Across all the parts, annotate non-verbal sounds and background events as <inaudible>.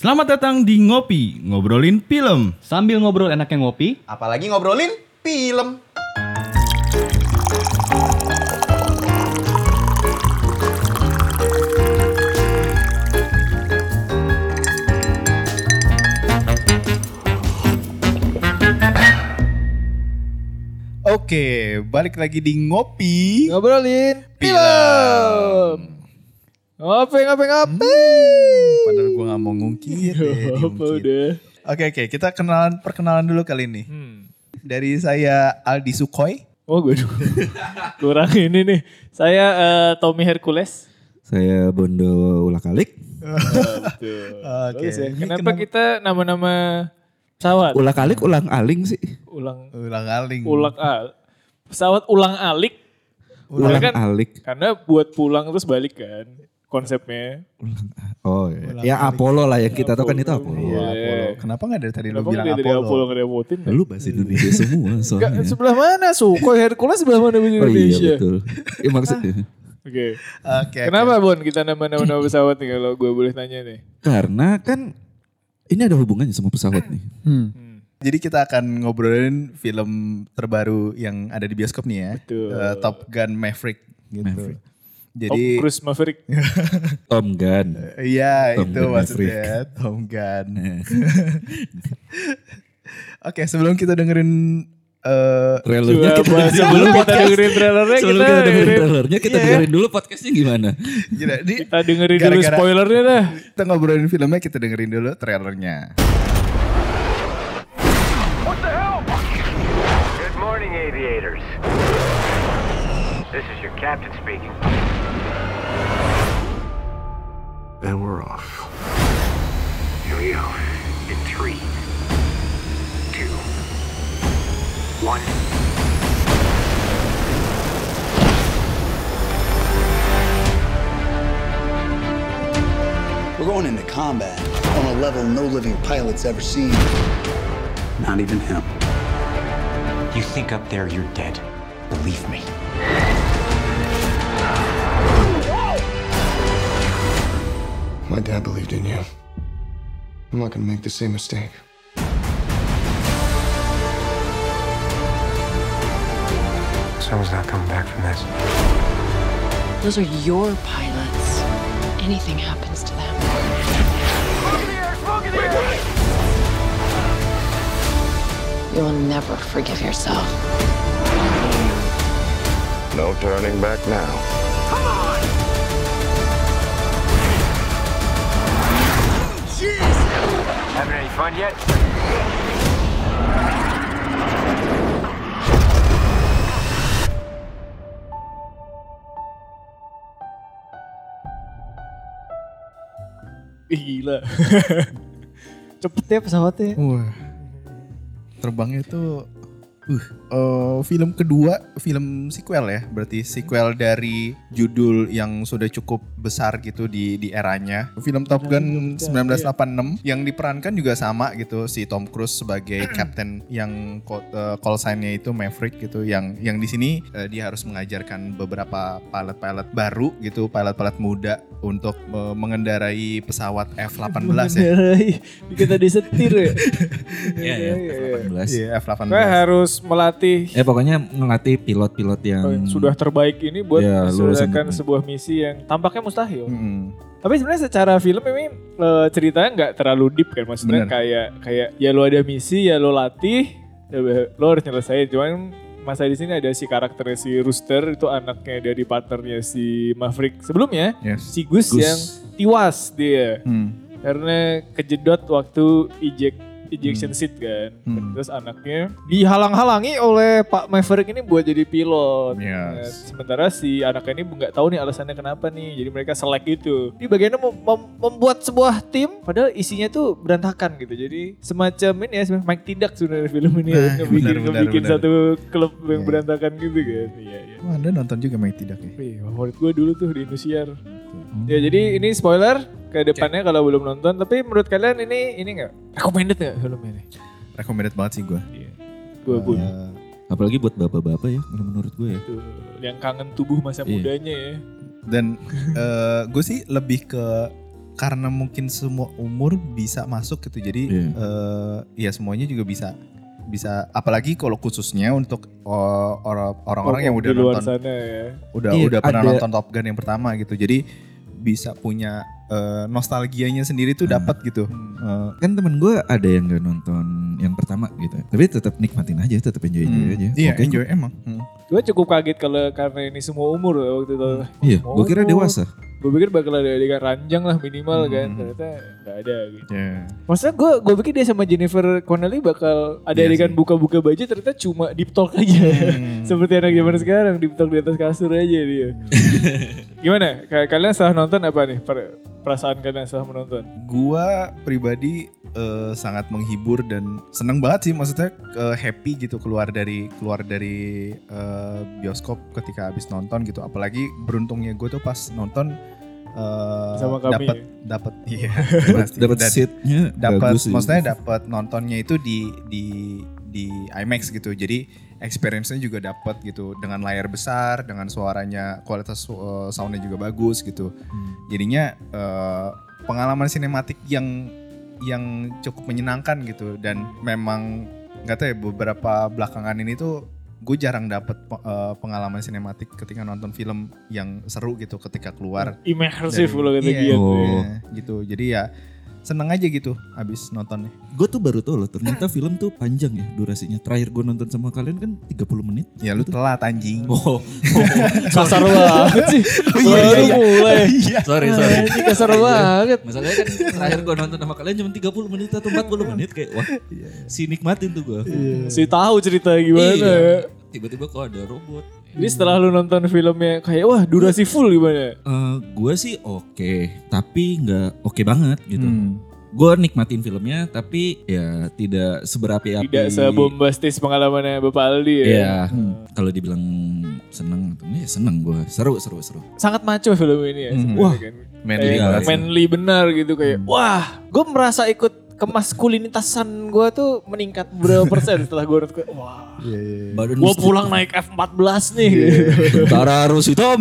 Selamat datang di Ngopi, ngobrolin film. Sambil ngobrol enaknya ngopi, Apalagi ngobrolin film. Oke, balik lagi di Ngopi. Ngobrolin Film. Ngopi, ngopi, ngopi. Padahal gue gak mau ngungkit. ya, Apa udah? Oke oke, kita kenalan perkenalan dulu kali ini. Hmm. Dari saya Aldi Sukoy. Oh gue dulu. <laughs> Kurang ini nih. Saya eh, Tommy Hercules. Saya Bondo Ulak Alik. Oke. Bagus ya. Kenapa, kenapa- kita nama-nama pesawat? Ulak Alik ulang aling sih. ulang Ulang aling. ulang al pesawat ulang alik Ulang kan- alik. karena buat pulang terus balik kan konsepnya. Oh iya. Ya Apollo lah yang kita tahu kan itu Apollo. Iya. Apollo. Kenapa gak dari tadi lu Kenapa bilang nggak dari Apollo? Apollo ngerepotin? kan? Lu bahasa Indonesia <laughs> semua Enggak, soalnya. sebelah mana? Sukhoi Hercules sebelah mana bahasa Oh iya Indonesia? betul. Ya maksudnya. <laughs> Oke. Oke. Kenapa Bon kita nama-nama nama pesawat nih kalau gue boleh tanya nih? Karena kan ini ada hubungannya sama pesawat nih. Hmm. Jadi kita akan ngobrolin film terbaru yang ada di bioskop nih ya. Betul. Eh, Top Gun Maverick gitu. Maverick. Jadi Tom Cruise Maverick. <laughs> Tom Gun. iya itu Gun maksudnya Tom Gun. <laughs> Oke, sebelum kita dengerin eh Trailernya kita sebelum kita dengerin trailernya Sebelum kita kita dengerin dengerin, trailernya kita Iya. dengerin dulu podcastnya gimana. gila, di, kita dengerin dulu Gara-gara- spoilernya dah. kita ngobrolin filmnya kita dengerin dulu trailernya. Good morning, aviators. This is your captain speaking. And we're off. Here we go. In three, two, one. We're going into combat on a level no living pilot's ever seen. Not even him. You think up there you're dead. Believe me. My dad believed in you. I'm not gonna make the same mistake. Someone's not coming back from this. Those are your pilots. Anything happens to them. You'll never forgive yourself. No turning back now. Having any fun yet? Ih, Gila. Cepet ya pesawatnya. Wah. Terbangnya tuh uh, eh, film kedua, film sequel ya. Berarti sequel dari judul yang sudah cukup besar gitu di di eranya. Film Top Gun 1986 yang diperankan juga sama gitu si Tom Cruise sebagai <clears throat> kapten yang eh, call sign-nya itu Maverick gitu yang yang di sini eh, dia harus mengajarkan beberapa pilot-pilot baru gitu, pilot-pilot muda untuk eh, mengendarai pesawat F-18 ya. Mengendarai. Kita disetir ya. <laughs> Iya ya. 18. Iya, F-18. Gue harus melatih Eh pokoknya ngelatih pilot-pilot yang Oh, yang sudah terbaik ini buat Ya, menyelesaikan sebuah misi yang tampaknya mustahil. Mm. Tapi sebenarnya secara film ini eh, ceritanya nggak terlalu deep kan, maksudnya Bener. kayak kayak ya lo ada misi, ya lo latih, ya lo harus nyelesain. Cuman masa di sini ada si karakternya si Rooster itu anaknya dari partnernya si Maverick sebelumnya, Yes. si Gus, Gus. yang tiwas dia Hmm. karena kejedot waktu eject ejection seat kan. Hmm. Terus anaknya dihalang-halangi oleh Pak Maverick ini buat jadi pilot. Yes. Nah, sementara si anaknya ini nggak tahu nih alasannya kenapa nih. Jadi mereka selek itu. Di bagiannya mem- mem- membuat sebuah tim padahal isinya tuh berantakan gitu. Jadi semacam ini ya semacam Mike Tidak sebenarnya film ini ya. Nah, Ngebikin, benar, benar, ngebikin benar. satu klub yang Iya. berantakan gitu kan. Iya, iya. Wah, anda nonton juga Main Tidak ya? Wih, favorit gue dulu tuh di Indosiar. Ya jadi ini spoiler ke depannya kalau belum nonton. Tapi menurut kalian ini ini nggak recommended nggak filmnya ini? Recommended banget sih gue. Gue pun. Eh, apalagi buat bapak-bapak ya menurut gue ya. Tuh, yang kangen tubuh masa Iya. mudanya ya. dan gue sih lebih ke karena mungkin semua umur bisa masuk gitu. Jadi Iya. eh, ya semuanya juga bisa bisa apalagi kalau khususnya untuk eh, orang- orang-orang yang Oh, udah di luar nonton sana ya. udah Iya, udah pernah ada- nonton Top Gun yang pertama gitu. Jadi bisa punya eh, nostalgianya sendiri tuh dapat gitu. Eh, Kan temen gue ada yang gak nonton yang pertama gitu. Tapi tetap nikmatin aja, tetap enjoy enjoy hmm, aja. Iya, Oke, enjoy emang. Hmm. Gue cukup kaget kalau karena ini semua umur waktu itu. Iya, gue kira dewasa. Gue pikir bakal ada adegan ranjang lah minimal kan. Hmm. Ternyata gak ada gitu. Ya. Maksudnya gue gue pikir dia sama Jennifer Connelly bakal ada Iya adegan sih. buka-buka baju ternyata cuma deep talk aja. Hmm. <laughs> Seperti anak zaman sekarang deep talk di atas kasur aja dia. <laughs> Gimana? Ka- Kalian setelah nonton apa nih? Per- perasaan kalian setelah menonton? Gua pribadi eh, sangat menghibur dan seneng banget sih maksudnya eh, happy gitu keluar dari keluar dari eh, bioskop ketika habis nonton gitu apalagi beruntungnya gue tuh pas nonton eh, Sama kami. dapat dapat <laughs> iya. Dapat seatnya dapat maksudnya dapat nontonnya itu di di di IMAX gitu. Jadi experience-nya juga dapat gitu. Dengan layar besar dengan suaranya kualitas uh, soundnya juga bagus gitu. Jadinya uh, pengalaman sinematik yang yang cukup menyenangkan gitu. Dan memang nggak tahu ya beberapa belakangan ini tuh gue jarang dapet uh, pengalaman sinematik ketika nonton film yang seru gitu ketika keluar Immersive dari- kalau kata iya, Gian. Oh. iya, gitu jadi ya seneng aja gitu abis nontonnya Gue tuh baru tau loh ternyata <clears throat> film tuh panjang ya durasinya. Terakhir gue nonton sama kalian kan 30 menit. ya lu telat anjing Oh, <laughs> Kasar banget sih. <laughs> iya, Baru iya. mulai. sorry sorry. Ini kasar banget. Masalahnya kan terakhir gue nonton sama kalian cuma 30 menit atau 40 menit kayak wah si nikmatin tuh gue. Si tahu cerita gimana Iya. ya. Tiba-tiba kok ada robot. Jadi setelah lu nonton filmnya kayak wah durasi full gimana? Eh gue sih oke, tapi nggak oke banget gitu. Hmm. Gue nikmatin filmnya, tapi ya tidak seberapi-api. Tidak sebombastis pengalamannya Bapak Aldi ya. Iya. Kalau dibilang seneng, ya seneng gue. Seru, seru, seru. Sangat maco film ini ya. Hmm. Wah, kan. manly Kayak manly benar gitu kayak wah gue merasa ikut kemaskulinitasan gue tuh meningkat berapa persen setelah gue wah Badan gue mesti- pulang naik F14 nih Tentara harus hitam.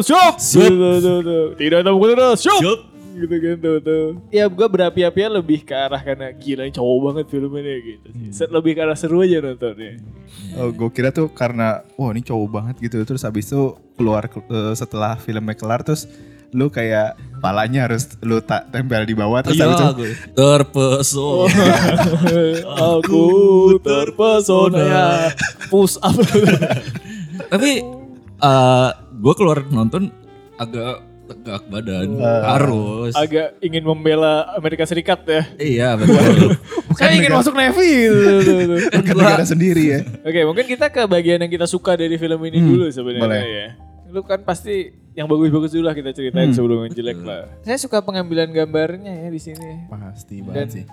Siap. Tuh, tuh, tuh, tuh. Tidak tahu kata siap. Siap. Gitu kan tuh. Ya gue berapi-apinya lebih ke arah karena gila cowok banget filmnya gitu Hmm. Lebih ke arah seru aja nontonnya. Oh, gue kira tuh karena wah ini cowok banget gitu terus habis itu keluar eh, setelah filmnya kelar terus lu kayak palanya harus lu tak tempel di bawah terus Iya, gue. Terpesona. Aku terpesona <laughs> ya. Push up. <laughs> Tapi eh gue keluar nonton agak tegak badan. Harus. Agak ingin membela Amerika Serikat ya. Iya betul. <laughs> Saya ingin negara- masuk Navy. Tuh. bukan negara sendiri ya. Oke, mungkin kita ke bagian yang kita suka dari film ini Hmm, dulu sebenarnya ya. Lu kan pasti yang bagus-bagus dulu lah kita ceritain Hmm, sebelum yang jelek lah. Saya suka pengambilan gambarnya ya di sini. Pasti Dan banget sih.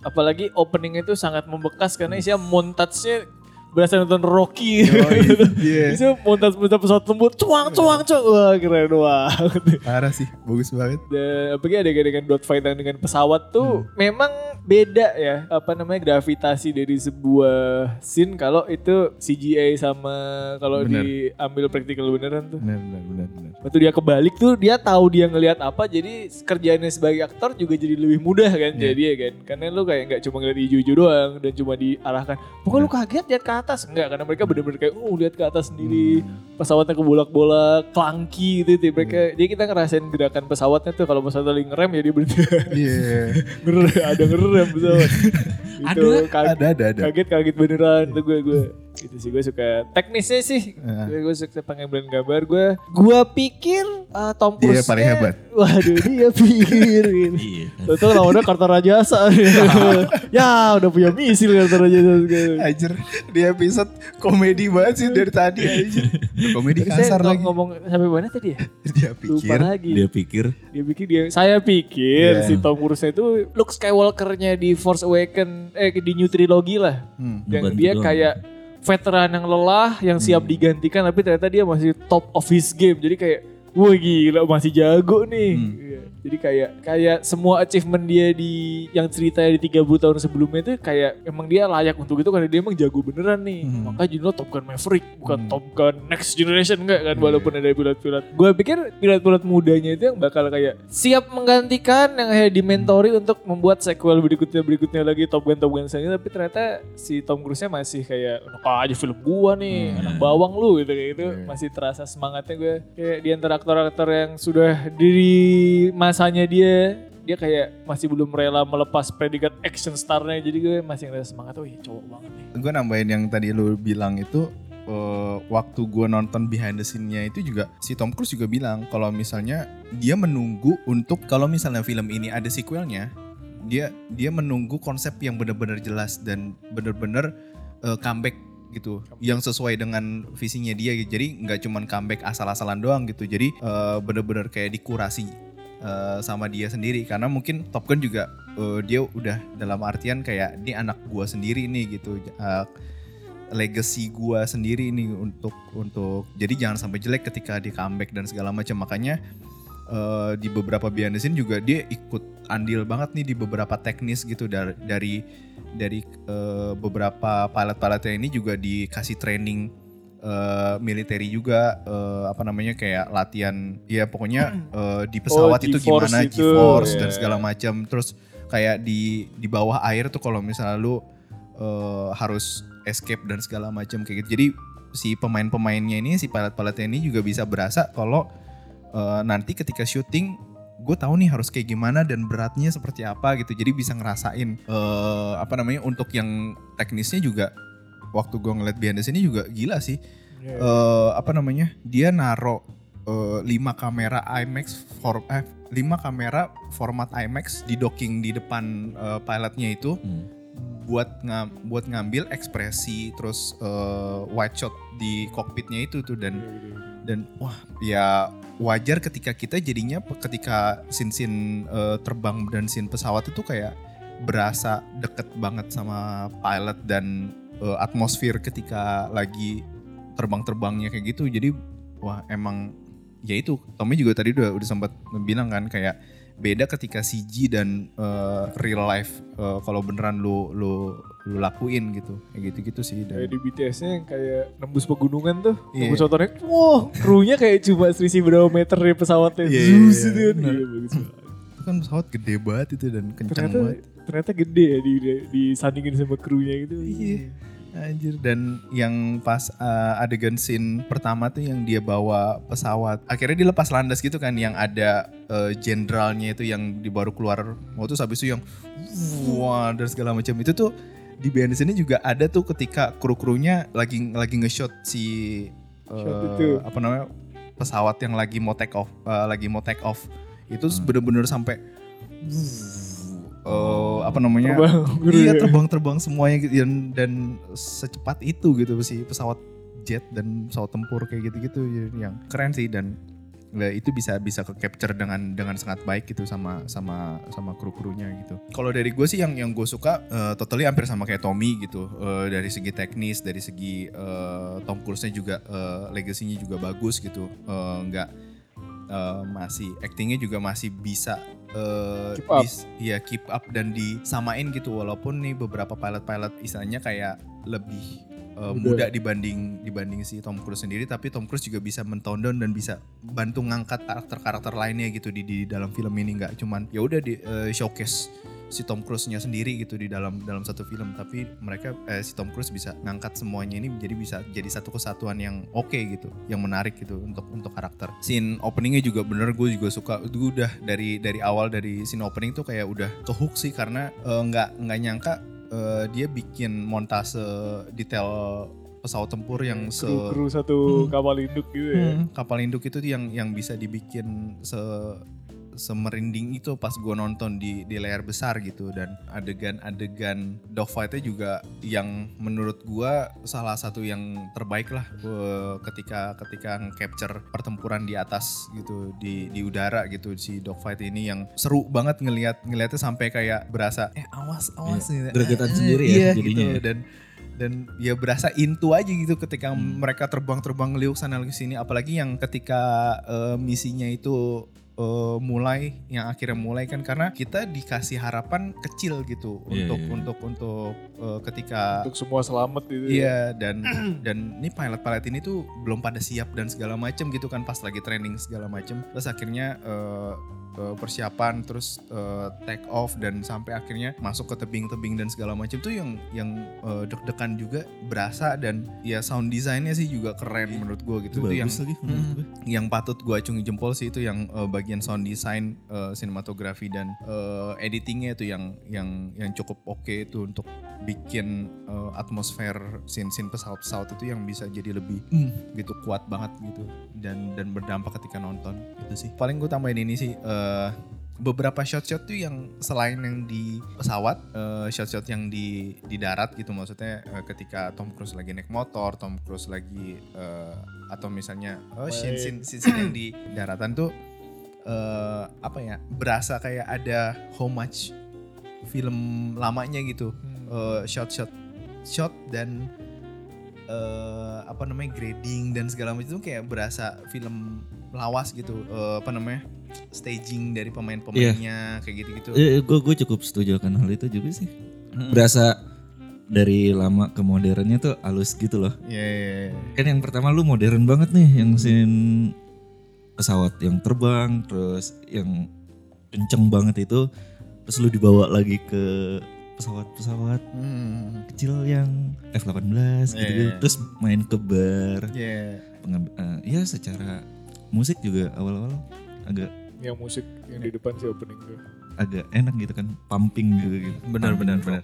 apalagi opening itu sangat membekas karena isinya montage-nya berasa nonton Rocky. iya. <laughs> Itu montage-montage pesawat tempur, cuang cuang cuang. Wah, keren banget. <laughs> Parah sih, bagus banget. Dan apalagi ada dengan dot fight dengan pesawat tuh memang beda ya apa namanya gravitasi dari sebuah scene kalau itu CGI sama kalau Bener. diambil praktikal beneran tuh. Benar, benar, benar, benar. Waktu dia kebalik tuh dia tahu dia ngelihat apa jadi kerjaannya sebagai aktor juga jadi lebih mudah kan Iya. jadi ya kan karena lu kayak nggak cuma ngeliat hijau-hijau doang dan cuma diarahkan pokoknya lu kaget lihat ke atas enggak karena mereka bener-bener kayak uh lihat ke atas sendiri pesawatnya kebolak-bolak clunky gitu, gitu. mereka jadi kita ngerasain gerakan pesawatnya tuh kalau pesawat lagi ngerem ya dia berhenti <laughs> Iya. <laughs> ngerem ada ngerem pesawat <laughs> itu kaget, Ada, ada, ada. kaget kaget beneran tuh gue gue itu sih gue suka teknisnya sih Nah. gue, suka pengambilan gambar gue gue pikir uh, Tom Dia Cruise paling hebat. <laughs> waduh dia pikir gitu <laughs> Iya. Tuh lawannya Kartarajasa <laughs> ya udah punya misil Kartarajasa sekarang. Anjir, di episode komedi banget sih dari tadi anjir. Komedi Saya kasar ng- lagi. ngomong sampai mana tadi ya? Dia Lupa pikir. lagi. Dia pikir Dia pikir dia saya pikir Iya. si Tom Cruise itu Luke Skywalker-nya di Force Awaken eh di New Trilogy lah. Hmm. Yang dia kayak veteran yang lelah yang siap digantikan tapi ternyata dia masih top of his game. Jadi kayak wah gila masih jago nih. Hmm. Jadi kayak kayak semua achievement dia di yang ceritanya di 30 tahun sebelumnya itu kayak emang dia layak untuk itu karena dia emang jago beneran nih. Hmm. Maka judulnya Top Gun Maverick bukan Hmm. Top Gun Next Generation enggak kan Iya. walaupun ada pilot-pilot. Gue pikir pilot-pilot mudanya itu yang bakal kayak siap menggantikan yang kayak dimentori untuk membuat sequel berikutnya berikutnya lagi Top Gun Top Gun selanjutnya tapi ternyata si Tom Cruise-nya masih kayak enak aja film gua nih, Hmm. anak bawang lu gitu kayak gitu. Iya. Masih terasa semangatnya gue kayak di antara aktor-aktor yang sudah di masanya dia dia kayak masih belum rela melepas predikat action star-nya. Jadi gue masih ngerasa semangat oh iya cowok banget nih. Gue nambahin yang tadi lu bilang itu eh, waktu gue nonton behind the scene-nya itu juga si Tom Cruise juga bilang kalau misalnya dia menunggu untuk kalau misalnya film ini ada sequelnya dia dia menunggu konsep yang benar-benar jelas dan benar-benar eh, comeback gitu yang sesuai dengan visinya dia. Gitu. jadi nggak cuman comeback asal-asalan doang gitu. Jadi eh, benar-benar kayak dikurasi eh, sama dia sendiri. Karena mungkin Top Gun juga eh, dia udah dalam artian kayak ini anak gua sendiri nih gitu. Eh, legacy gua sendiri nih untuk untuk jadi jangan sampai jelek ketika di comeback dan segala macam. Makanya eh, di beberapa scene juga dia ikut andil banget nih di beberapa teknis gitu. Dari dari dari eh, beberapa pilot-pilotnya ini juga dikasih training eh, military juga eh, apa namanya kayak latihan ya pokoknya <clears throat> eh, di pesawat itu G-force gimana itu, G-force dan ya. segala macam. Terus kayak di di bawah air tuh kalau misalnya lu eh, harus escape dan segala macam kayak gitu. Jadi si pemain-pemainnya ini si pilot-pilotnya ini juga bisa berasa kalau eh, nanti ketika syuting gue tahu nih harus kayak gimana dan beratnya seperti apa gitu. Jadi bisa ngerasain eh, apa namanya untuk yang teknisnya juga waktu gue ngeliat behind the scene juga gila sih. Eh apa namanya? Dia naro eh, 5 kamera IMAX for eh 5 kamera format IMAX di docking di depan eh, pilotnya itu Hmm. buat nga, buat ngambil ekspresi terus eh, wide shot di cockpitnya itu tuh. Dan dan wah ya wajar ketika kita jadinya ketika scene-scene eh, terbang dan scene pesawat itu kayak berasa deket banget sama pilot dan eh, atmosfer ketika lagi terbang-terbangnya kayak gitu. Jadi wah emang ya itu. Tommy juga tadi udah udah sempat bilang kan kayak beda ketika CG dan eh, real life eh, kalau beneran lu lu lu lakuin gitu. Kayak gitu gitu sih kayak dan di BTS-nya yang kayak nembus pegunungan tuh Iya. nembus motornya wow krunya kayak cuma selisih berapa meter dari pesawatnya. Zeus benar. Iya, bagus banget. itu kan pesawat gede banget itu dan kencang ternyata banget ternyata gede ya di, di, disandingin sama krunya gitu Iya. Anjir dan yang pas uh, adegan scene pertama tuh yang dia bawa pesawat akhirnya dia lepas landas gitu kan yang ada uh, jenderalnya itu yang di baru keluar mau tuh habis itu yang wah dan segala macam itu tuh di behind the scene juga ada tuh ketika kru-krunya lagi lagi nge-shot si uh, itu. apa namanya pesawat yang lagi mau take off uh, lagi mau take off itu bener-bener sampai uh, apa namanya Terbang, iya ya. terbang-terbang semuanya gitu dan, dan secepat itu gitu sih pesawat jet dan pesawat tempur kayak gitu-gitu ya, yang keren sih dan ya, itu bisa bisa ke capture dengan dengan sangat baik gitu sama sama sama kru krunya gitu. Kalau dari gue sih yang yang gue suka eh, totally hampir sama kayak Tommy gitu Eh, dari segi teknis dari segi eh, Tom Cruise-nya juga eh, legasinya juga bagus gitu Eh, nggak eh, masih actingnya juga masih bisa eh, Keep up. dis- iya keep up dan disamain gitu. Walaupun nih beberapa pilot-pilot istilahnya kayak lebih uh, muda. dibanding dibanding si Tom Cruise sendiri. Tapi Tom Cruise juga bisa mentone down dan bisa bantu ngangkat karakter-karakter lainnya gitu di, di dalam film ini. Nggak cuman ya udah di uh, showcase si Tom Cruise-nya sendiri gitu di dalam dalam satu film. Tapi mereka eh, si Tom Cruise bisa ngangkat semuanya ini jadi bisa jadi satu kesatuan yang oke gitu yang menarik gitu untuk untuk karakter. Scene openingnya juga bener gue juga suka. Gue udah dari dari awal dari scene opening tuh kayak udah ke hook sih karena eh, nggak nggak nyangka eh, dia bikin montase detail pesawat tempur yang se kru, kru satu Hmm. kapal induk gitu ya. Hmm, kapal induk itu yang yang bisa dibikin se semerinding itu pas gue nonton di di layar besar gitu dan adegan-adegan dogfight-nya juga yang menurut gua salah satu yang terbaik lah eh, ketika ketika capture pertempuran di atas gitu di di udara gitu si dogfight ini yang seru banget ngelihat ngelihatnya sampai kayak berasa eh awas awas nih Gregetan Eh, sendiri ya iya, jadinya gitu. ya. dan dan ya berasa into aja gitu ketika Hmm. mereka terbang-terbang ngeliuk sana ngeliuk sini apalagi yang ketika eh, misinya itu eh, mulai yang akhirnya mulai kan karena kita dikasih harapan kecil gitu Iya, untuk iya. untuk untuk eh, ketika Untuk semua selamat itu. ya. Iya dan dan ini pilot-pilot ini tuh belum pada siap dan segala macem gitu kan pas lagi training segala macem terus akhirnya eh, eh, persiapan terus eh, take off dan sampai akhirnya masuk ke tebing-tebing dan segala macem tuh yang yang eh, deg-degan juga berasa dan ya sound desainnya sih juga keren menurut gue gitu Itu itu yang lagi Mm. gue. yang patut gue acungi jempol sih itu yang eh, bagian sound design, eh, sinematografi dan eh, editingnya itu yang yang yang cukup oke itu untuk bikin eh, atmosfer scene-scene pesawat-pesawat itu yang bisa jadi lebih mm, gitu kuat banget gitu. Dan dan berdampak ketika nonton itu sih. Paling gue tambahin ini sih eh, beberapa shot-shot tuh yang selain yang di pesawat, eh, shot-shot yang di di darat gitu. Maksudnya eh, ketika Tom Cruise lagi naik motor, Tom Cruise lagi eh, atau misalnya oh scene scene, scene, scene yang di daratan tuh eh, apa ya berasa kayak ada much film lamanya gitu. Eh, shot-shot shot dan eh, apa namanya grading dan segala macam itu kayak berasa film lawas gitu Eh, apa namanya staging dari pemain-pemainnya kayak gitu-gitu Eh, gue gue cukup setuju akan hal itu juga sih. Berasa dari lama ke modernnya tuh halus gitu loh. Iya, iya, iya. Kan yang pertama lu modern banget nih yang scene pesawat yang terbang terus yang kenceng banget itu terus lu dibawa lagi ke pesawat-pesawat Hmm, kecil yang F-18 gitu, Iya. terus main ke bar. Iya. Pengam- eh, ya secara musik juga awal-awal agak Yang musik yang di depan sih opening tuh. agak enak gitu kan pumping juga gitu. Benar benar benar.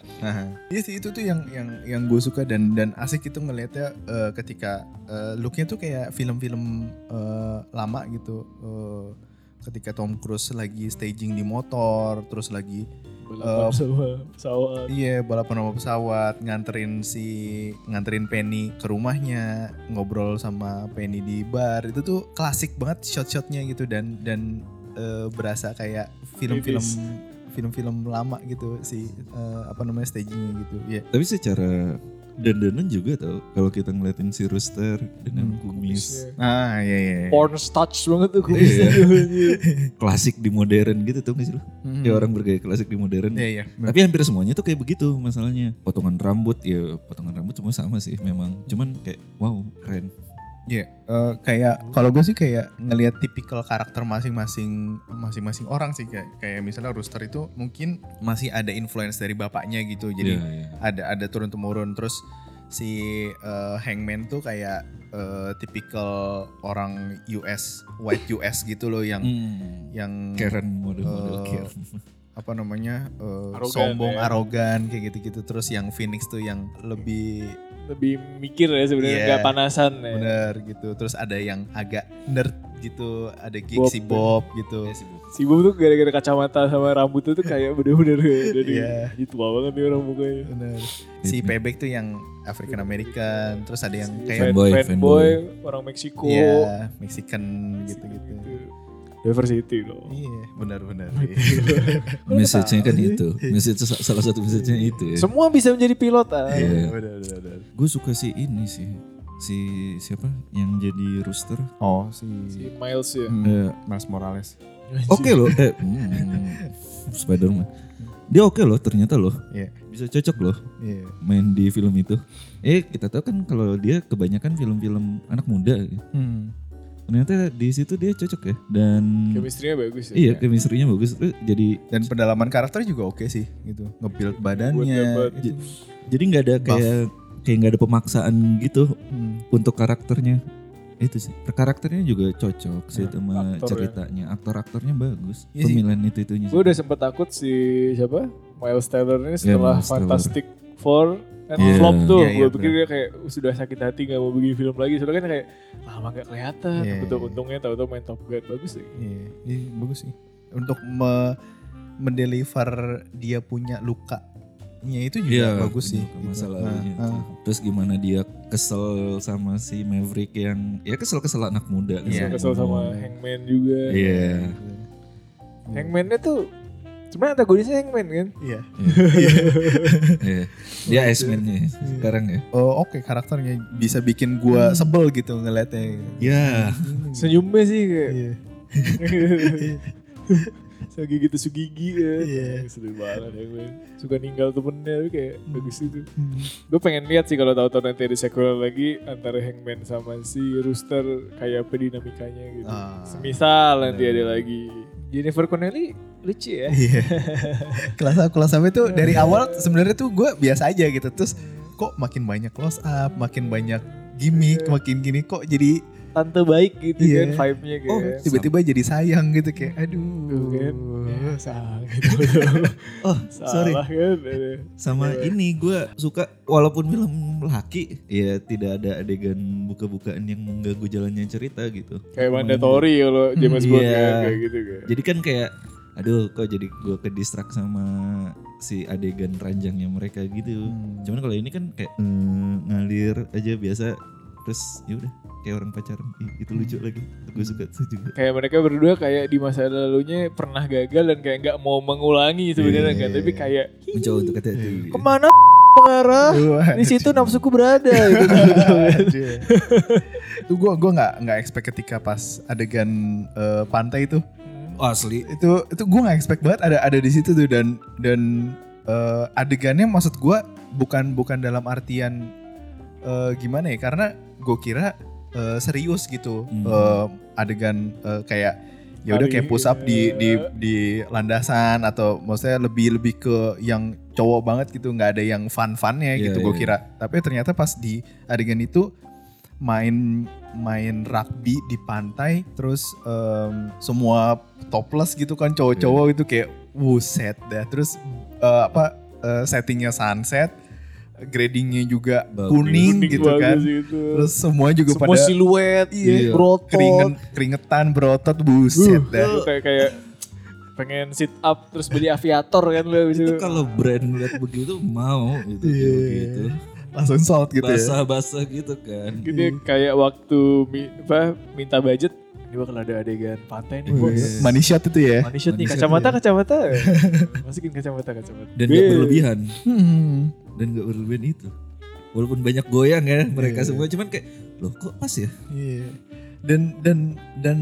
Iya sih itu tuh yang yang yang gue suka dan dan asik itu ngelihatnya eh, ketika eh, looknya tuh kayak film-film eh, lama gitu. Eh, ketika Tom Cruise lagi staging di motor terus lagi Balapan Eh, sama pesawat. Iya balapan sama pesawat nganterin si nganterin Penny ke rumahnya ngobrol sama Penny di bar. Itu tuh klasik banget shot-shotnya gitu dan dan eh, berasa kayak film-film film-film lama gitu si eh, apa namanya stagingnya gitu ya Tapi secara dandanan juga tau kalau kita ngeliatin si Rooster dengan Hmm, kumis ah iya iya iya. Porn touch banget tuh kumisnya. <laughs> klasik di modern gitu tuh nggak sih lo? Hmm. Kayak orang bergaya klasik di modern. iya iya Tapi hampir semuanya tuh kayak begitu masalahnya. Potongan rambut ya potongan rambut semua sama sih memang. Cuman kayak wow keren. Iya, eh, kayak kalau gue sih kayak ngelihat tipikal karakter masing-masing masing-masing orang sih kayak kayak misalnya Rooster itu mungkin masih ada influence dari bapaknya gitu. Jadi Iya, iya. ada ada turun temurun terus si eh, Hangman tuh kayak eh, tipikal orang US white US gitu loh yang Hmm. yang Karen model-model Eh, Karen. apa namanya eh, Arogan sombong ya. arogan kayak gitu-gitu terus yang Phoenix tuh yang lebih Lebih mikir ya sebenarnya Iya. nggak panasan ya. bener gitu terus ada yang agak nerd gitu ada gig Bob. si Bob gitu Si Bob tuh gara-gara kacamata sama rambutnya tuh kayak bener-bener kayak dari Iya. gitu banget nih orang mukanya. bener si Pebek tuh yang African American terus ada yang Si kayak Fanboy, fan, fanboy. fanboy, orang Meksiko. Iya, Mexican gitu-gitu. Diversity loh. Iya, benar-benar. <laughs> Message-nya kan itu. Message salah satu message-nya itu ya. Semua bisa menjadi pilot ah. Iya. Benar-benar. Gue suka si ini sih. Si siapa yang jadi rooster? Oh, si, Si Miles ya. Hmm, Eh, Miles Morales. Oke loh. Eh, hmm, Spider-Man. Dia oke loh ternyata loh. Iya. Bisa cocok loh Iya. main di film itu. Eh kita tahu kan kalau dia kebanyakan film-film anak muda. Hmm. Ternyata di situ dia cocok ya. Dan Chemistry-nya bagus ya. iya chemistry-nya bagus. Eh, Jadi Dan pendalaman karakter juga oke sih gitu. Nge-build badannya. gitu. jadi nggak ada kayak kayak nggak ada pemaksaan gitu Hmm. untuk karakternya. Itu sih. Per karakternya juga cocok sih Ya, sama aktor ya. ceritanya. Aktor-aktornya bagus. Iya sih. Pemilihan itu itunya. Gue udah sempet takut si siapa? Miles Taylor ini Iya, setelah Taylor. Fantastic Four kan Iya. flop tuh. Iya, iya, gue pikir dia kayak sudah sakit hati gak mau bikin film lagi. Soalnya kan kayak lama gak kelihatan. Iya, Betul iya. untungnya tahu-tahu main Top Gun bagus lagi. Iya, iya, bagus sih. Untuk me mendeliver dia punya luka itu juga Iya, bagus sih. gitu. Masa Nah, lalunya ah. Terus gimana dia kesel sama si Maverick yang ya kesel-kesel anak muda. Iya. Kesel sama Hangman juga. Iya. Hangman-nya tuh sebenarnya antagonisnya Hangman kan. Iya. Iya. <laughs> Dia Iceman-nya sekarang ya. Oh oke karakternya bisa bikin gua sebel gitu ngeliatnya. Ya. Senyumnya sih kayak Iya. <laughs> Sagi gitu Sugigi ya. Sedih banget ya gue. Suka ninggal temennya tapi kayak bagus itu. Gue pengen lihat sih kalau tahu-tahu nanti ada sequel lagi antara Hangman sama si Rooster kayak apa dinamikanya gitu. Ah. Semisal nanti ada lagi. Jennifer Connelly lucu ya. Iya. kelas up, kelas up itu dari awal sebenarnya tuh gue biasa aja gitu. Terus kok makin banyak close up, makin banyak gimmick, makin gini kok jadi Tante baik gitu Iya. kan vibe-nya kayak. oh tiba-tiba jadi sayang gitu kayak aduh. Tuh kan. Ya, salah gitu. <laughs> Oh, sorry. Salah kan. Sama ini gue suka walaupun film laki ya tidak ada adegan buka-bukaan yang mengganggu jalannya cerita gitu. Kayak mandatory kalau James Bond Iya. kan kayak gitu kan. Jadi kan kayak aduh kok jadi gue ke distract sama si adegan ranjangnya mereka gitu. Cuman kalau ini kan kayak eh, ngalir aja biasa terus ya udah kayak orang pacaran. Ih, itu lucu lagi. Gue suka itu juga. Kayak mereka berdua kayak di masa lalunya pernah gagal dan kayak nggak mau mengulangi sebenarnya kan. Tapi kayak mencoba untuk hati-hati <laughs> ke mana <laughs> mengarah Wah, di situ nafsuku berada gitu. <laughs> itu gue gue nggak nggak expect ketika pas adegan eh, pantai itu. Oh, asli. Itu itu gue nggak expect banget ada ada di situ tuh. Dan dan eh, adegannya maksud gue bukan bukan dalam artian eh, gimana ya? Karena gue kira eh, serius gitu Hmm. Eh, adegan eh, kayak ya udah kayak push up di di di landasan atau maksudnya lebih lebih ke yang cowok banget gitu nggak ada yang fun funnya Iya, gitu gue iya. kira tapi ternyata pas di adegan itu main main rugby di pantai terus em, semua topless gitu kan cowok-cowok Iya. itu kayak wuset dah terus eh, apa eh, settingnya sunset gradingnya juga Bagus. kuning Kuning gitu bagus kan gitu. terus semua juga semua pada siluet Iya. berotot keringet keringetan berotot buset dah Lu kayak kayak pengen sit up terus beli aviator kan lu itu kalau brand lihat begitu mau gitu Iya. kayak begitu langsung sold gitu ya basah-basah gitu kan Gini kayak waktu mi- apa minta budget ini bakal ada adegan pantai nih bos. Yes. money shot itu ya Money shot nih shot kacamata kacamata. <laughs> Masukin kacamata kacamata. dan gak berlebihan Hmm. Dan gak berlebihan itu walaupun banyak goyang ya mereka Iya. semua cuman kayak loh kok pas ya Iya. Dan dan dan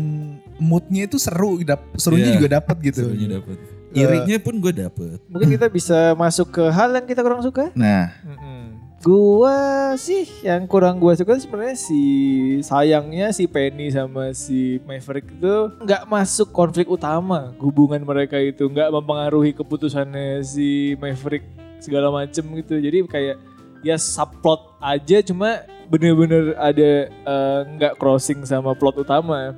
moodnya itu seru, dap, serunya Iya. juga dapat gitu. serunya dapet Eh, irinya pun gue dapet Mungkin kita bisa masuk ke hal yang kita kurang suka. Nah, Gua sih yang kurang gua suka sebenarnya si sayangnya si Penny sama si Maverick itu nggak masuk konflik utama hubungan mereka itu nggak mempengaruhi keputusannya si Maverick segala macem gitu. Jadi kayak ya subplot aja cuma bener-bener ada eh, nggak crossing sama plot utama.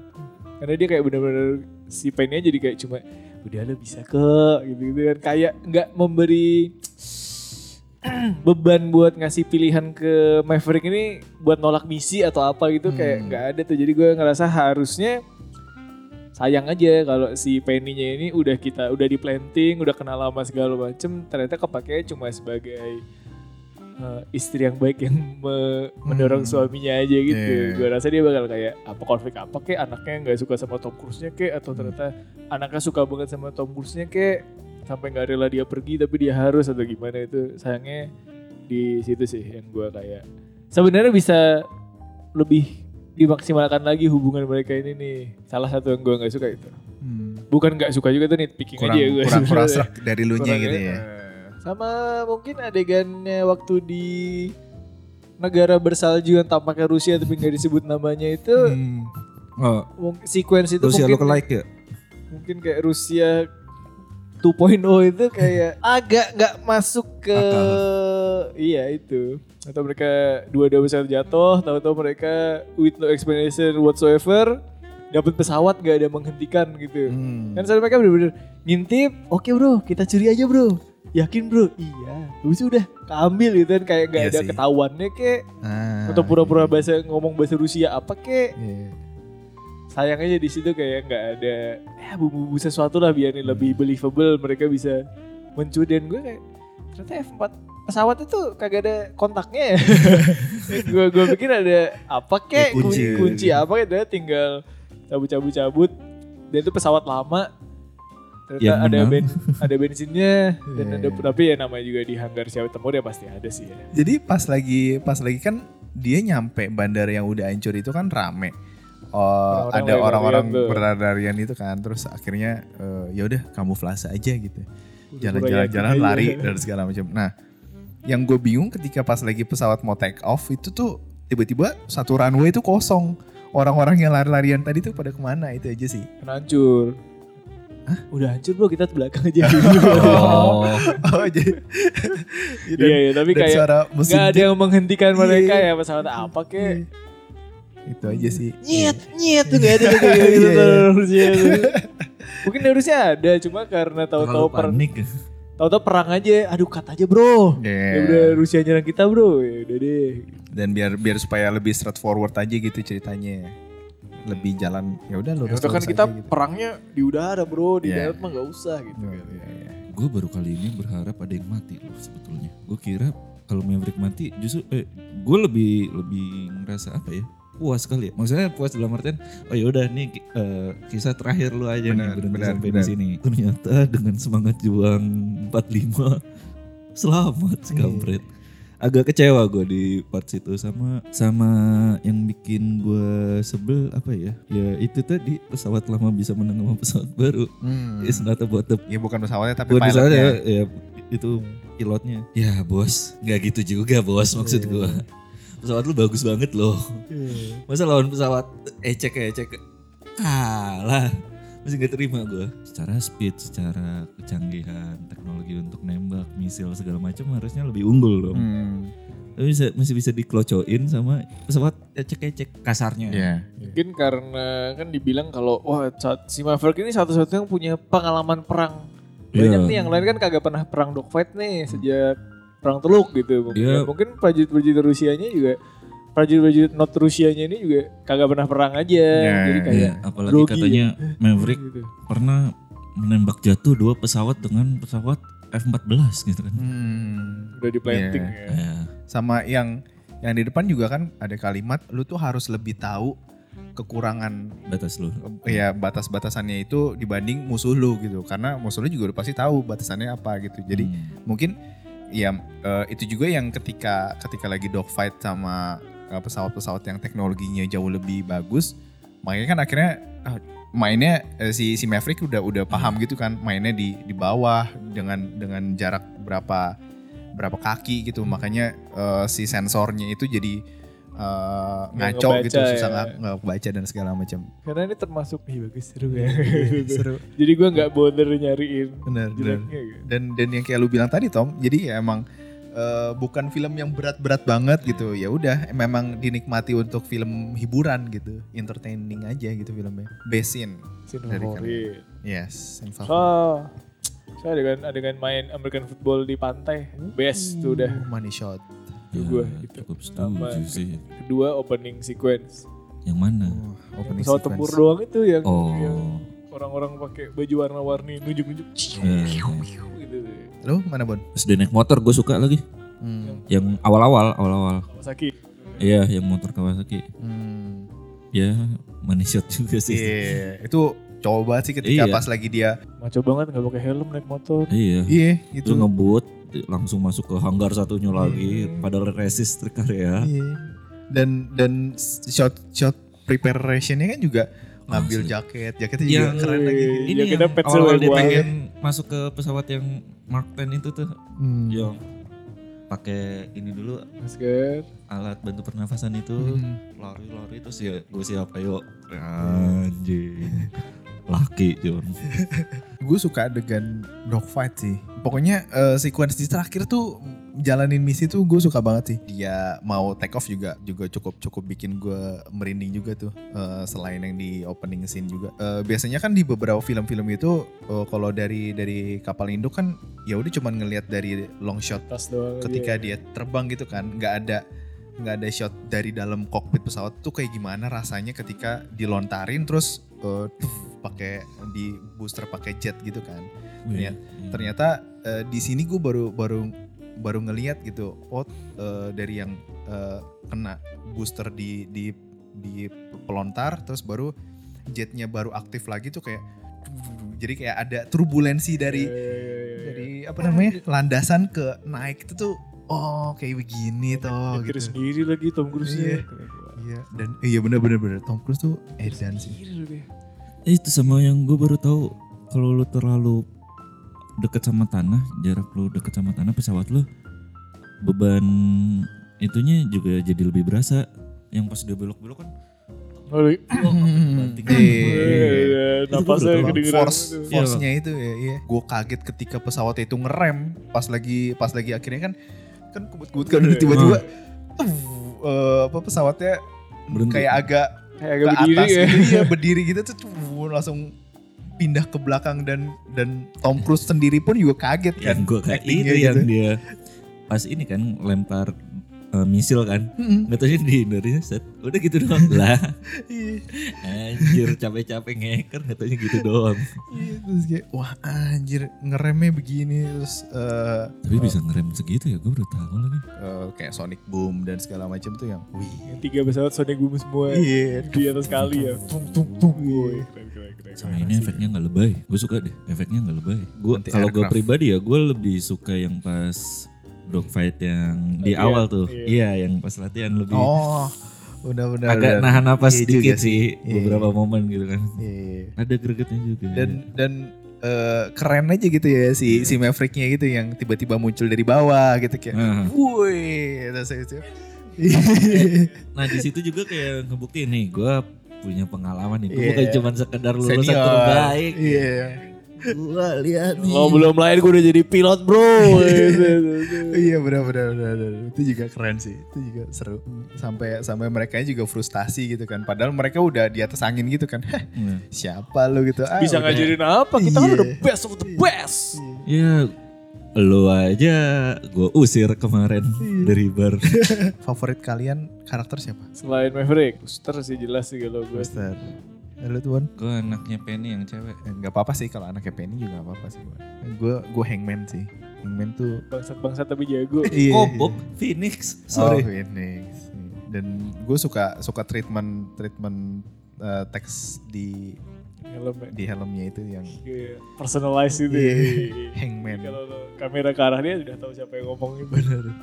Karena dia kayak bener-bener si Penny jadi kayak cuma udah lo bisa ke gitu gitu kan. Kayak nggak memberi <clears throat> beban buat ngasih pilihan ke Maverick ini buat nolak misi atau apa gitu kayak Hmm. nggak ada tuh. Jadi gue ngerasa harusnya sayang aja kalau si Penny-nya ini udah kita udah di planting udah kenal lama segala macem ternyata kepake cuma sebagai eh, istri yang baik yang me- mendorong Hmm. suaminya aja gitu Iya. gue rasa dia bakal kayak apa konflik apa kek anaknya nggak suka sama Tom Cruise-nya kek atau ternyata anaknya suka banget sama Tom Cruise-nya kek sampai nggak rela dia pergi tapi dia harus atau gimana itu sayangnya di situ sih yang gue kayak sebenarnya bisa lebih dimaksimalkan lagi hubungan mereka ini nih. Salah satu yang gue nggak suka itu. Hmm, bukan nggak suka juga tuh nitpicking kurang aja gue kurang <laughs> kurang dari lu nya gitu ya. ya. sama mungkin adegannya waktu di negara bersalju yang tampaknya Rusia tapi nggak disebut namanya itu Hmm. oh. sequence itu Rusia mungkin lookalike ya mungkin kayak Rusia 2.0 itu kayak <laughs> agak nggak masuk ke iya itu. Atau mereka dua dua besar jatuh tahu-tahu mereka with no explanation whatsoever dapat pesawat gak ada menghentikan gitu. Hmm. kan soalnya mereka bener-bener ngintip oke bro kita curi aja bro. Yakin bro? Iya. Habis itu udah keambil gitu kan kayak gak Iya ada sih. ketahuannya kek. Ah, atau pura-pura bahasa ngomong bahasa Rusia apa kek. Iya. Sayang aja di situ kayak nggak ada ya bumbu-bumbu sesuatu lah biar ini lebih believable mereka bisa mencuri. Dan gue kayak ternyata F4 pesawat itu kagak ada kontaknya ya. <laughs> Gue gue pikir ada apa kek? Kunci. kunci, apa dia tinggal cabut-cabut cabut dan itu pesawat lama. Ternyata Yang ada ben, ada bensinnya dan Iya, ada iya. tapi ya namanya juga di hanggar siapa tempur ya pasti ada sih ya. Jadi pas lagi pas lagi kan dia nyampe bandara yang udah hancur itu kan rame. Oh, Orang-orang ada orang-orang berlarian itu kan terus akhirnya eh, ya udah kamuflase aja gitu. Udah jalan-jalan yakin jalan aja. lari dan segala macam. Nah yang gue bingung ketika pas lagi pesawat mau take off itu tuh tiba-tiba satu runway itu kosong. Orang-orang yang lari-larian tadi tuh pada ke mana? Itu aja sih. Hancur. Udah hancur bro. Kita belakang aja. <laughs> Oh, <laughs> oh jadi Iya iya. Tapi kayak suara mesin nggak ada yang menghentikan mereka Iya. ya. Pesawat apa kek. Itu aja sih Nyet nyet tuh gak ada tuh gitu Iya, iya. harusnya. <laughs> Mungkin harusnya ada cuma karena tahu-tahu terlalu per, panik. tahu-tahu perang aja. Aduh cut aja bro. Iya. Ya udah Rusia nyerang kita bro. Ya udah deh. dan biar biar supaya lebih straightforward aja gitu ceritanya lebih jalan ya udah Ya lurus udah kan kita aja gitu. perangnya di udara bro, di Iya. darat mah gak usah gitu. Iya, kan. iya, iya. Gue baru kali ini berharap ada yang mati loh sebetulnya. Gue kira kalau Maverick mati justru eh gue lebih lebih ngerasa apa ya? Puas kali ya. Maksudnya puas dalam artian oh ya udah nih eh, kisah terakhir lu aja Benar, nih berhenti benar, sampai benar. di sini. Ternyata dengan semangat juang 45 selamat si kampret. Agak kecewa gue di part situ sama sama yang bikin gue sebel apa ya? Ya itu tadi pesawat lama bisa menang sama pesawat baru. Hmm. It's not about the Ya bukan pesawatnya tapi misalnya pilotnya. ya itu pilotnya ya bos nggak gitu juga bos maksud Iya. Pesawat lu bagus banget loh masa lawan pesawat ecek ecek kalah masih nggak terima gua secara speed secara kecanggihan teknologi untuk nembak misil segala macam harusnya lebih unggul dong Hmm. tapi bisa, masih bisa dikelocokin sama pesawat ecek ecek kasarnya Iya. Mungkin karena kan dibilang kalau wah saat- si Maverick ini satu-satunya yang punya pengalaman perang. Banyak Iya. nih yang lain kan kagak pernah perang dogfight nih sejak perang teluk gitu. Mungkin, Dia- mungkin prajurit-prajurit Rusianya juga prajurit-prajurit not Rusianya ini juga kagak pernah perang aja. Iya, Jadi kayak Iya, apalagi grogi katanya Maverick gitu. pernah menembak jatuh dua pesawat dengan pesawat F-14 gitu kan Hmm. Udah di planting Iya. ya. Ya. Sama yang yang di depan juga kan ada kalimat lu tuh harus lebih tahu kekurangan batas lu. ya batas-batasannya itu dibanding musuh lu gitu karena musuh lu juga udah pasti tahu batasannya apa gitu jadi Hmm. mungkin ya eh, itu juga yang ketika ketika lagi dogfight sama eh, pesawat-pesawat yang teknologinya jauh lebih bagus makanya kan akhirnya ah, mainnya eh, si si Maverick udah udah paham gitu kan mainnya di di bawah dengan dengan jarak berapa berapa kaki gitu. Makanya eh, si sensornya itu jadi eh, ngaco ngebaca gitu susah ya. nggak nggak baca dan segala macam Karena ini termasuk ih bagus seru ya. <laughs> seru Jadi gue nggak bother nyariin benar benar jeleknya gitu. dan dan yang kayak lu bilang tadi Tom jadi ya emang eh, bukan film yang berat-berat banget gitu ya udah memang dinikmati untuk film hiburan gitu entertaining aja gitu filmnya besin Dari favorit. yes favorit. so adegan adegan main American football di pantai, best tuh udah. money shot Itu Ya, gua gitu. cukup Sama setuju sih. Kedua opening sequence. Yang mana? oh, opening Pesawat sequence. tempur doang itu yang, Oh. yang orang-orang pakai baju warna-warni nunjuk-nunjuk Ya, gitu. lu mana Bon Terus dia naik motor gue suka lagi. hmm. Yang awal-awal, awal-awal. Kawasaki. Iya, yang motor Kawasaki. Hmm. Ya, money shot juga sih. Iya, itu coba sih ketika Iya. pas lagi dia Maco banget nggak pakai helm naik motor. Iya. iya Itu itu ngebut langsung masuk ke hanggar satunya lagi padahal resist area. Iya. Dan dan shot shot preparationnya kan juga ngambil Asli. jaket, jaketnya Yang juga keren lagi. Iya, Ini yang awal dia pengen masuk ke pesawat yang Mark 10 itu tuh Hmm. yang pakai ini dulu Masker. alat bantu pernafasan itu Hmm. lari-lari terus ya gue siapa yuk anjing laki John <laughs> Gue suka adegan dogfight sih. Pokoknya eh, sequence di terakhir tuh jalanin misi tuh gue suka banget sih. Dia mau take off juga juga cukup cukup bikin gue merinding juga tuh. Eh, selain yang di opening scene juga. Eh, biasanya kan di beberapa film-film itu eh, kalau dari dari kapal induk kan ya udah cuman ngelihat dari long shot doang. ketika iya. dia terbang gitu kan nggak ada nggak ada shot dari dalam kokpit pesawat tuh kayak gimana rasanya ketika dilontarin terus tuf, pakai di booster pakai jet gitu kan Iya. Ternyata- ternyata eh, di sini gue baru baru baru ngelihat gitu oh eh, dari yang eh, kena booster di di di pelontar terus baru jetnya baru aktif lagi tuh kayak jadi kayak ada turbulensi dari Iya, iya, iya, iya. dari apa namanya landasan ke naik itu tuh oh kayak begini toh gitu. sendiri lagi Tom Cruise Iya. Iya Iya dan iya bener bener bener Tom Cruise tuh edan sih. Eh, itu sama yang gue baru tahu kalau lu terlalu deket sama tanah, jarak lu deket sama tanah pesawat lu beban itunya juga jadi lebih berasa. Yang pas dia belok-belok kan. Iya, Itu napasnya kedengeran. Force force-nya itu ya iya. Gue kaget ketika pesawatnya itu ngerem pas lagi pas lagi akhirnya kan kan kebut-kebut kan tiba-tiba uh, eh, apa pesawatnya Berhenti. kayak agak Kayak ke agak berdiri atas ya. gitu iya berdiri gitu tuh langsung pindah ke belakang dan dan Tom Cruise sendiri pun juga kaget kan yang gue kayak itu yang gitu. dia pas ini kan lempar eh, misil kan. Mm-mm. nggak tahu dihindarin set. Udah gitu doang. <laughs> Lah. Iya, anjir capek-capek ngeker nggak taunya gitu doang. Iya, terus kayak wah anjir ngeremnya begini terus eh, tapi bisa ngerem segitu ya? Gue baru tahu lagi. Eh, kayak Sonic Boom dan segala macam tuh yang wih. Yang tiga pesawat Sonic Boom semua. Iya. Di atas kali ya. tung tung tung keren, keren, sama ini efeknya nggak lebay. Gue suka deh efeknya nggak lebay. Gue kalau gue pribadi ya gue lebih suka yang pas dogfight yang di awal tuh iya. iya yang pas latihan lebih oh udah udah agak udah. nahan napas Iya sedikit sih Iya, beberapa momen gitu kan iya, iya. ada gregetnya juga dan dan eh, keren aja gitu ya si si Mavericknya gitu yang tiba-tiba muncul dari bawah gitu kayak Heeh. woi terus itu <laughs> Nah di situ juga kayak ngebuktiin nih gue punya pengalaman nih. Gue Iya. bukan cuma sekedar lulusan Senior. terbaik. Iya. Gue lihat nih. Lo belum lahir gue udah jadi pilot bro. <laughs> Iya benar benar benar benar. Itu juga keren sih. Itu juga seru. Sampai sampai mereka juga frustasi gitu kan. Padahal mereka udah di atas angin gitu kan. Heh, Nah, siapa lu gitu. Ah, Bisa udah. ngajarin apa? Kita kan Iya. udah best of the best. Ya lo aja gue usir kemarin Iya. dari bar. <laughs> Favorit kalian karakter siapa? Selain Maverick, Booster sih jelas sih kalau gue. Buster. Lu tuan? gue anaknya Penny yang cewek. Enggak apa-apa sih kalau anaknya Penny juga gak apa-apa sih gua. Gue gue Hangman sih. Hangman tuh Bangsat-bangsat tapi jago. <laughs> Iya. Kobok Phoenix. Sorry. Sorry. Oh, Phoenix. Dan gue suka suka treatment treatment eh, teks di Helm ya. di helmnya itu yang Iya, Personalize itu Iya. ya. <laughs> Hangman. Kalau kamera ke arah dia udah tahu siapa yang ngomong itu.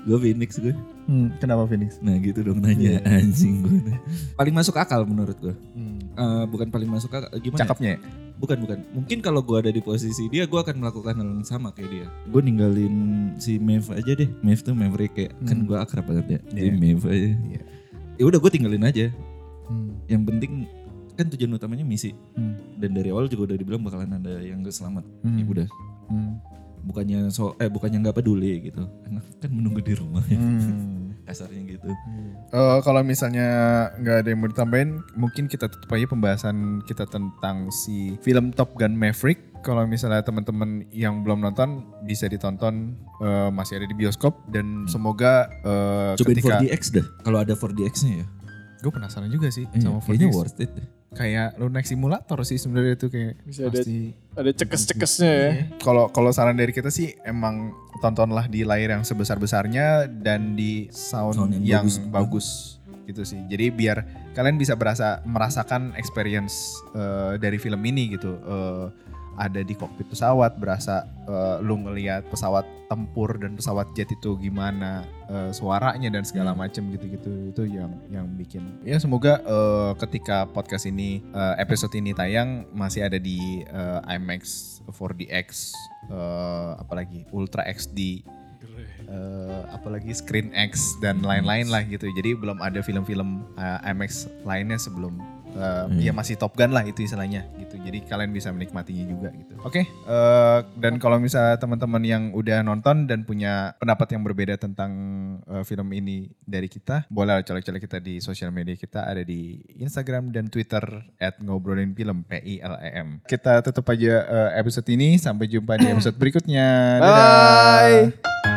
Gue Phoenix gue. Hmm, kenapa Phoenix? Nah gitu dong nanya anjing gue. Paling masuk akal menurut gue. Hmm. Eh, bukan paling masuk akal. Gimana? ya? Cakepnya ya? Bukan bukan. Mungkin kalau gue ada di posisi dia, gue akan melakukan hal yang sama kayak dia. Gue ninggalin si Maeve aja deh. Maeve tuh Maverick kayak kan Hmm. gue akrab banget ya. Jadi Iya. Maeve aja. Iya. Ya udah gue tinggalin aja. Hmm. Yang penting kan tujuan utamanya misi. Hmm. Dan dari awal juga udah dibilang bakalan ada yang gak selamat. Hmm. Ya udah. Hmm. Bukannya so eh bukannya nggak peduli gitu. Karena kan menunggu di rumah ya. Hmm. <laughs> Kasarnya gitu. Eh, kalau misalnya nggak ada yang mau ditambahin, mungkin kita tutup aja pembahasan kita tentang si film Top Gun Maverick. Kalau misalnya teman-teman yang belum nonton bisa ditonton eh, masih ada di bioskop dan semoga eh, Cobain ketika 4DX dah. Kalau ada 4DX-nya ya. gue penasaran juga sih Iya, sama kayaknya 4DX. worth it deh. Kayak lu naik simulator sih sebenarnya itu kayak Bisa ada- pasti. Ada cekes-cekesnya ya. Kalau kalau saran dari kita sih emang tontonlah di layar yang sebesar besarnya dan di sound, Sound yang, yang bagus. bagus. gitu sih. Jadi biar kalian bisa berasa merasakan experience eh, dari film ini gitu. Eh, ada di kokpit pesawat, berasa eh, lu ngelihat pesawat tempur dan pesawat jet itu gimana eh, suaranya dan segala macem gitu-gitu itu yang yang bikin. Ya semoga eh, ketika podcast ini eh, episode ini tayang masih ada di eh, IMAX 4DX eh, apalagi Ultra XD eh, apalagi Screen X dan lain-lain lah gitu. Jadi belum ada film-film eh, IMAX lainnya sebelum eh, Hmm. ya masih Top Gun lah itu istilahnya gitu. Jadi kalian bisa menikmatinya juga gitu. Oke, eh, dan kalau misalnya teman-teman yang udah nonton dan punya pendapat yang berbeda tentang eh, film ini dari kita, boleh colek-colek kita di sosial media kita ada di Instagram dan Twitter at ngobrolin film P I L E M. Kita tutup aja eh, episode ini sampai jumpa di episode berikutnya. Dadah. Bye.